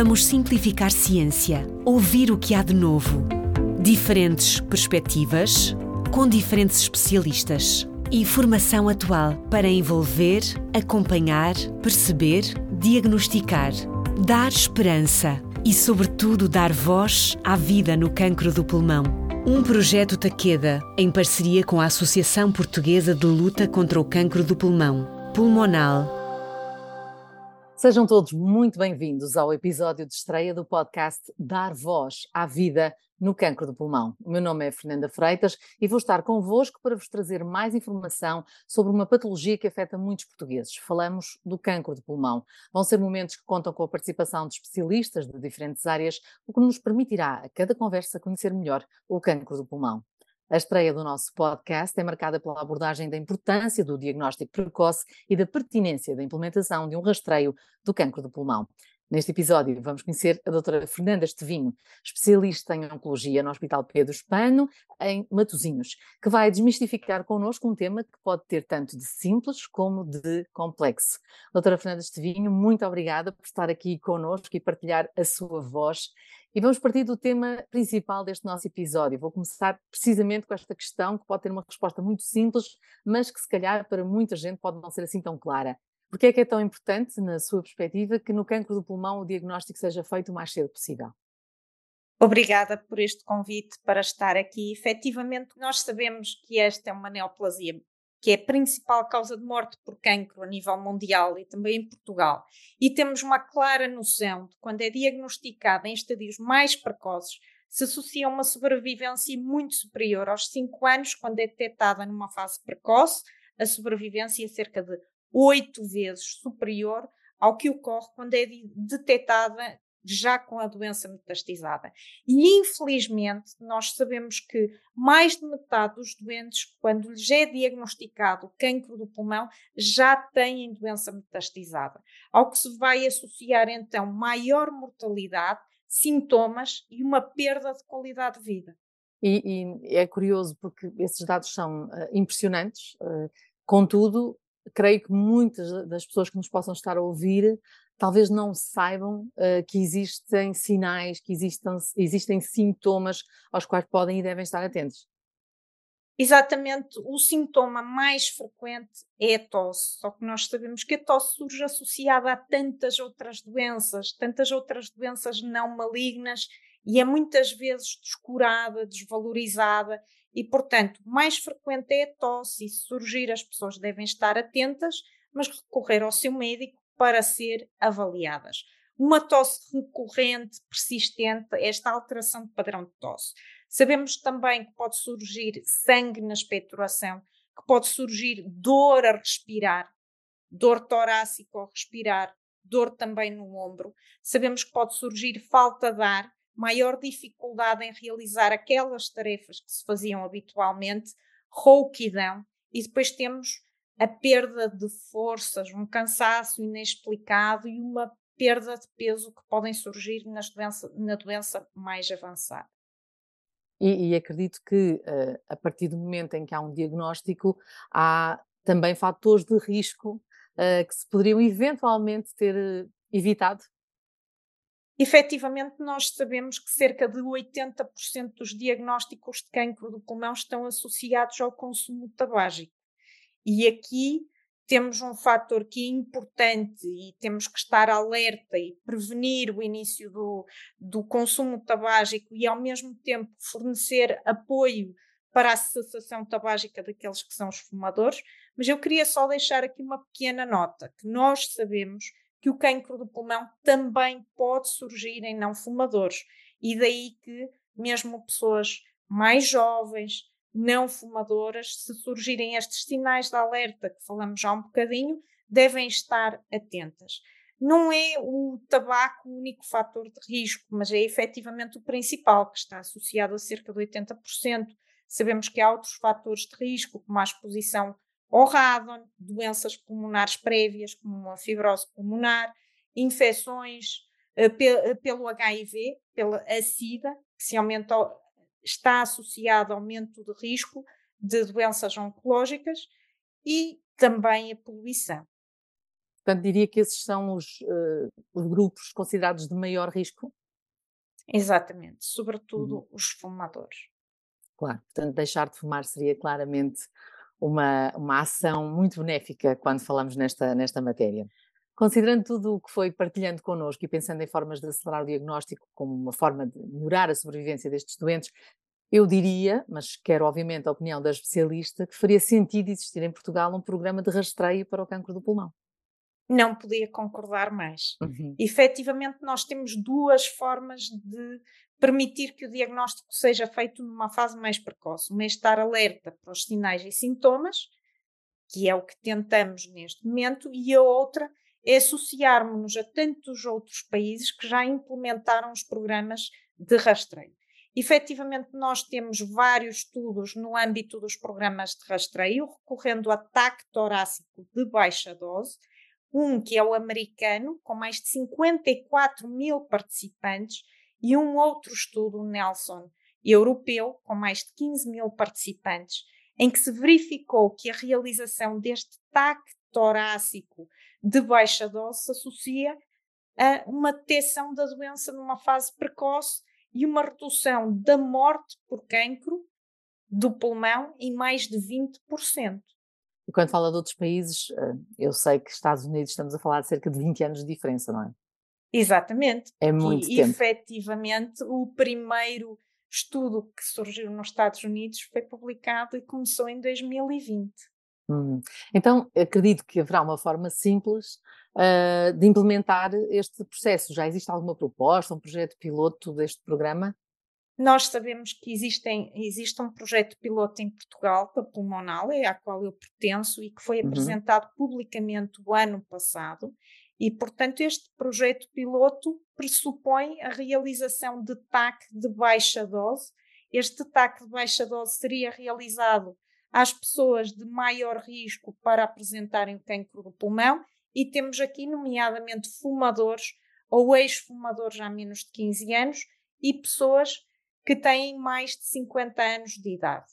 Vamos simplificar ciência, ouvir o que há de novo. Diferentes perspectivas, com diferentes especialistas. Informação atual para envolver, acompanhar, perceber, diagnosticar, dar esperança e, sobretudo, dar voz à vida no cancro do pulmão. Um projeto Taqueda, em parceria com a Associação Portuguesa de Luta contra o Cancro do Pulmão, Pulmonal. Sejam todos muito bem-vindos ao episódio de estreia do podcast Dar Voz à Vida no cancro do pulmão. O meu nome é Fernanda Freitas e vou estar convosco para vos trazer mais informação sobre uma patologia que afeta muitos portugueses. Falamos do cancro do pulmão. Vão ser momentos que contam com a participação de especialistas de diferentes áreas, o que nos permitirá a cada conversa conhecer melhor o cancro do pulmão. A estreia do nosso podcast é marcada pela abordagem da importância do diagnóstico precoce e da pertinência da implementação de um rastreio do cancro do pulmão. Neste episódio vamos conhecer a doutora Fernanda Estevinho, especialista em oncologia no Hospital Pedro Espano, em Matosinhos, que vai desmistificar connosco um tema que pode ter tanto de simples como de complexo. Doutora Fernanda Estevinho, muito obrigada por estar aqui connosco e partilhar a sua voz. E vamos partir do tema principal deste nosso episódio. Vou começar precisamente com esta questão que pode ter uma resposta muito simples, mas que se calhar para muita gente pode não ser assim tão clara. Por que é que é tão importante, na sua perspectiva, que no cancro do pulmão o diagnóstico seja feito o mais cedo possível? Obrigada por este convite para estar aqui. Efetivamente, nós sabemos que esta é uma neoplasia que é a principal causa de morte por cancro a nível mundial e também em Portugal. E temos uma clara noção de quando é diagnosticada em estadios mais precoces, se associa a uma sobrevivência muito superior aos 5 anos, quando é detectada numa fase precoce, a sobrevivência é cerca de oito vezes superior ao que ocorre quando é detectada já com a doença metastizada. E infelizmente nós sabemos que mais de metade dos doentes, quando lhes é diagnosticado cancro do pulmão, já têm doença metastizada, ao que se vai associar então maior mortalidade, sintomas e uma perda de qualidade de vida. E, e é curioso porque esses dados são uh, impressionantes, uh, contudo, creio que muitas das pessoas que nos possam estar a ouvir talvez não saibam uh, que existem sinais, que existem, existem sintomas aos quais podem e devem estar atentos. Exatamente, o sintoma mais frequente é a tosse, só que nós sabemos que a tosse surge associada a tantas outras doenças, tantas outras doenças não malignas e é muitas vezes descurada, desvalorizada e, portanto, mais frequente é a tosse e se surgir as pessoas devem estar atentas, mas recorrer ao seu médico para ser avaliadas. Uma tosse recorrente, persistente, esta alteração de padrão de tosse. Sabemos também que pode surgir sangue na expectoração, que pode surgir dor a respirar, dor torácica ao respirar, dor também no ombro. Sabemos que pode surgir falta de ar, maior dificuldade em realizar aquelas tarefas que se faziam habitualmente, rouquidão, e depois temos a perda de forças, um cansaço inexplicado e uma perda de peso que podem surgir doença, na doença mais avançada. E, e acredito que uh, a partir do momento em que há um diagnóstico, há também fatores de risco uh, que se poderiam eventualmente ter uh, evitado Efetivamente, nós sabemos que cerca de 80% dos diagnósticos de cancro do pulmão estão associados ao consumo tabágico. E aqui temos um fator que é importante e temos que estar alerta e prevenir o início do, do consumo tabágico e, ao mesmo tempo, fornecer apoio para a cessação tabágica daqueles que são os fumadores. Mas eu queria só deixar aqui uma pequena nota: que nós sabemos que o cancro do pulmão também pode surgir em não fumadores. E daí que, mesmo pessoas mais jovens, não fumadoras, se surgirem estes sinais de alerta que falamos já um bocadinho, devem estar atentas. Não é o tabaco o único fator de risco, mas é efetivamente o principal, que está associado a cerca de 80%. Sabemos que há outros fatores de risco, como a exposição ou radon, doenças pulmonares prévias, como a fibrose pulmonar, infecções uh, pe eh, pelo HIV, pela SIDA, que se aumenta, está associado ao aumento de risco de doenças oncológicas e também a poluição. Portanto, diria que esses são os, uh, os grupos considerados de maior risco? Exatamente, sobretudo uhum. os fumadores. Claro, portanto, deixar de fumar seria claramente uma, uma ação muito benéfica quando falamos nesta, nesta matéria. Considerando tudo o que foi partilhando connosco e pensando em formas de acelerar o diagnóstico como uma forma de melhorar a sobrevivência destes doentes, eu diria, mas quero obviamente a opinião da especialista, que faria sentido existir em Portugal um programa de rastreio para o cancro do pulmão. Não podia concordar mais. Uhum. Efetivamente, nós temos duas formas de permitir que o diagnóstico seja feito numa fase mais precoce. Uma é estar alerta para os sinais e sintomas, que é o que tentamos neste momento, e a outra é associarmos-nos a tantos outros países que já implementaram os programas de rastreio. Efetivamente, nós temos vários estudos no âmbito dos programas de rastreio, recorrendo a ataque torácico de baixa dose, um que é o americano, com mais de 54 mil participantes, e um outro estudo, Nelson, europeu, com mais de 15 mil participantes, em que se verificou que a realização deste TAC torácico de baixa dose se associa a uma detecção da doença numa fase precoce e uma redução da morte por cancro do pulmão em mais de 20%. E quando fala de outros países, eh, eu sei que Estados Unidos estamos a falar de cerca de 20 anos de diferença, não é? Exatamente. É muito e, tempo. efetivamente, o primeiro estudo que surgiu nos Estados Unidos foi publicado e começou em 2020. Hum. Então, acredito que haverá uma forma simples uh, de implementar este processo. Já existe alguma proposta, um projeto piloto deste programa? Nós sabemos que existem, existe um projeto piloto em Portugal, da Pulmonal, é a qual eu pertenço e que foi uhum. apresentado publicamente o ano passado e, portanto, este projeto piloto pressupõe a realização de TAC de baixa dose. Este TAC de baixa dose seria realizado às pessoas de maior risco para apresentarem o cancro do pulmão e temos aqui, nomeadamente, fumadores ou ex-fumadores há menos de 15 anos e pessoas que têm mais de 50 anos de idade.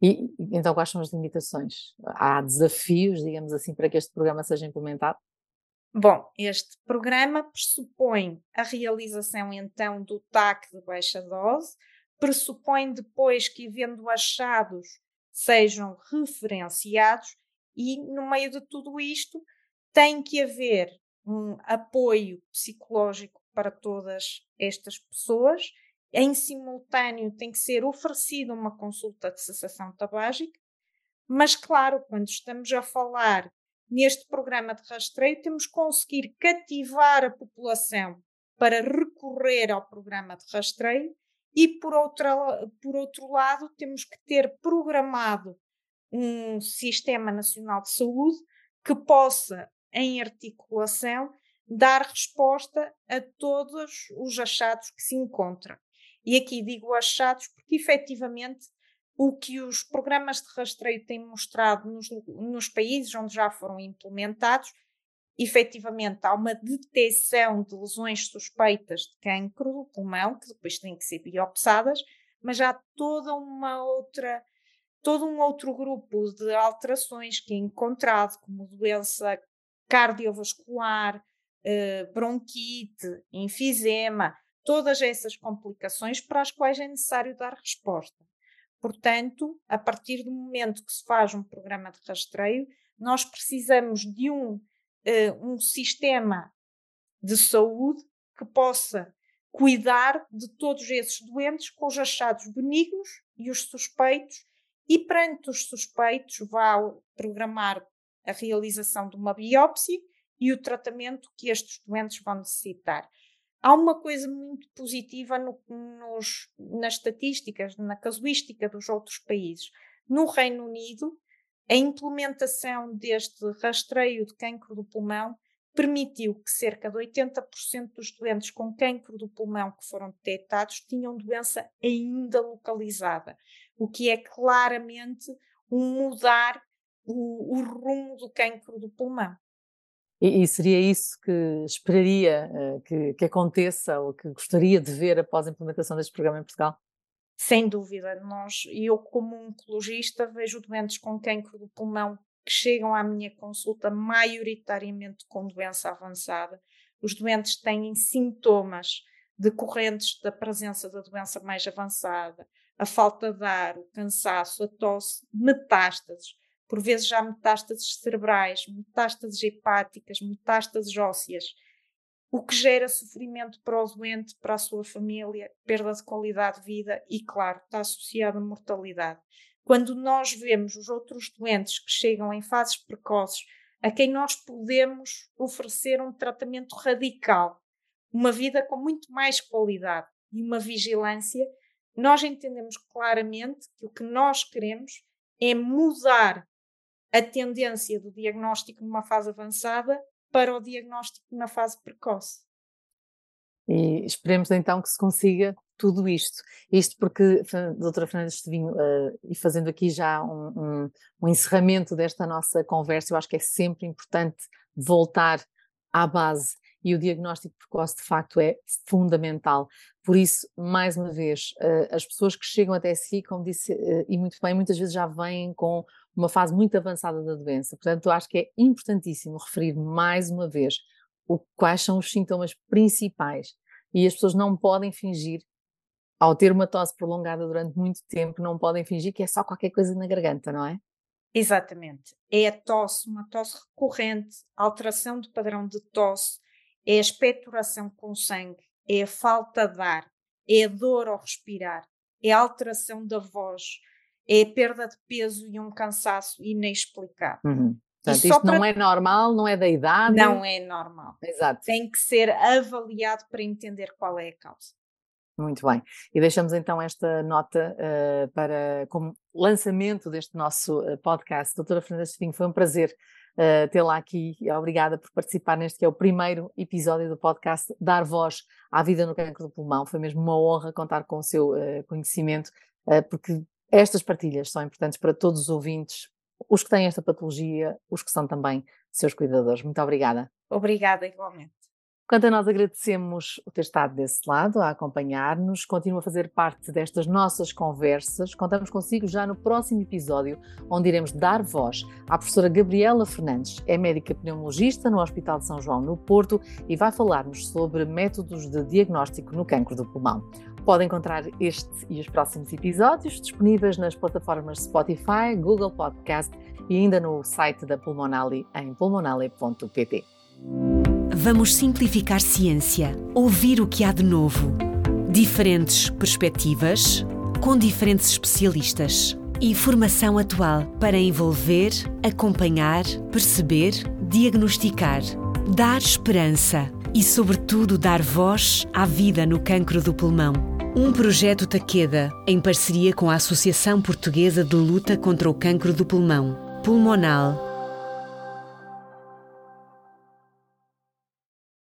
E então, quais são as limitações? Há desafios, digamos assim, para que este programa seja implementado? Bom, este programa pressupõe a realização então do TAC de baixa dose, pressupõe depois que, havendo achados, sejam referenciados e, no meio de tudo isto, tem que haver um apoio psicológico para todas estas pessoas. Em simultâneo, tem que ser oferecida uma consulta de cessação tabágica, mas, claro, quando estamos a falar neste programa de rastreio, temos que conseguir cativar a população para recorrer ao programa de rastreio e, por, outra, por outro lado, temos que ter programado um Sistema Nacional de Saúde que possa, em articulação, dar resposta a todos os achados que se encontram. E aqui digo achados porque, efetivamente, o que os programas de rastreio têm mostrado nos, nos países onde já foram implementados, efetivamente há uma detecção de lesões suspeitas de cancro do pulmão, que depois têm que ser biopsadas, mas há toda uma outra, todo um outro grupo de alterações que é encontrado, como doença cardiovascular, eh, bronquite, enfisema, todas essas complicações para as quais é necessário dar resposta. Portanto, a partir do momento que se faz um programa de rastreio, nós precisamos de um, uh, um sistema de saúde que possa cuidar de todos esses doentes com os achados benignos e os suspeitos, e perante os suspeitos, vá programar a realização de uma biópsia e o tratamento que estes doentes vão necessitar. Há uma coisa muito positiva no, nos, nas estatísticas, na casuística dos outros países. No Reino Unido, a implementação deste rastreio de cancro do pulmão permitiu que cerca de 80% dos doentes com cancro do pulmão que foram detectados tinham doença ainda localizada, o que é claramente um mudar o, o rumo do cancro do pulmão. E, e, seria isso que esperaria uh, que, que, aconteça ou que gostaria de ver após a implementação deste programa em Portugal? Sem dúvida. Nós, eu, como oncologista, vejo doentes com cancro do pulmão que chegam à minha consulta maioritariamente com doença avançada. Os doentes têm sintomas decorrentes da presença da doença mais avançada, a falta de ar, o cansaço, a tosse, metástases, por vezes já metástases cerebrais, metástases hepáticas, metástases ósseas, o que gera sofrimento para o doente, para a sua família, perda de qualidade de vida e, claro, está associado à mortalidade. Quando nós vemos os outros doentes que chegam em fases precoces, a quem nós podemos oferecer um tratamento radical, uma vida com muito mais qualidade e uma vigilância, nós entendemos claramente que o que nós queremos é mudar a tendência do diagnóstico numa fase avançada para o diagnóstico na fase precoce. E esperemos então que se consiga tudo isto. Isto porque, doutora Fernanda Estevinho, uh, e fazendo aqui já um, um, um, encerramento desta nossa conversa, eu acho que é sempre importante voltar à base e o diagnóstico precoce de facto é fundamental. Por isso, mais uma vez, uh, as pessoas que chegam até si, como disse, uh, e muito bem, muitas vezes já vêm com uma fase muito avançada da doença. Portanto, eu acho que é importantíssimo referir mais uma vez o, quais são os sintomas principais. E as pessoas não podem fingir, ao ter uma tosse prolongada durante muito tempo, não podem fingir que é só qualquer coisa na garganta, não é? Exatamente. É a tosse, uma tosse recorrente, alteração do padrão de tosse, é a expectoração com sangue, é a falta de ar, é a dor ao respirar, é a alteração da voz, é perda de peso e um cansaço inexplicável. Uhum. Portanto, isto para... não é normal, não é da idade? Não é normal. Exato. Tem que ser avaliado para entender qual é a causa. Muito bem. E deixamos então esta nota uh, para como lançamento deste nosso uh, podcast. Doutora Fernanda Estevinho, foi um prazer uh, tê-la aqui. Obrigada por participar neste que é o primeiro episódio do podcast Dar Voz à Vida no Cancro do Pulmão. Foi mesmo uma honra contar com o seu conhecimento, porque estas partilhas são importantes para todos os ouvintes, os que têm esta patologia, os que são também seus cuidadores. Muito obrigada. Obrigada, igualmente. Quanto a nós agradecemos o ter estado desse lado, a acompanhar-nos, continua a fazer parte destas nossas conversas. Contamos consigo já no próximo episódio, onde iremos dar voz à professora Gabriela Fernandes. É médica pneumologista no Hospital de São João, no Porto, e vai falar-nos sobre métodos de diagnóstico no cancro do pulmão. Pode encontrar este e os próximos episódios disponíveis nas plataformas Spotify, Google Podcast e ainda no site da Pulmonale em pulmonale.pt. Vamos simplificar ciência, ouvir o que há de novo. Diferentes perspectivas, com diferentes especialistas. Informação atual para envolver, acompanhar, perceber, diagnosticar, dar esperança e, sobretudo, dar voz à vida no cancro do pulmão. Um projeto Taqueda, em parceria com a Associação Portuguesa de Luta contra o Cancro do Pulmão, Pulmonal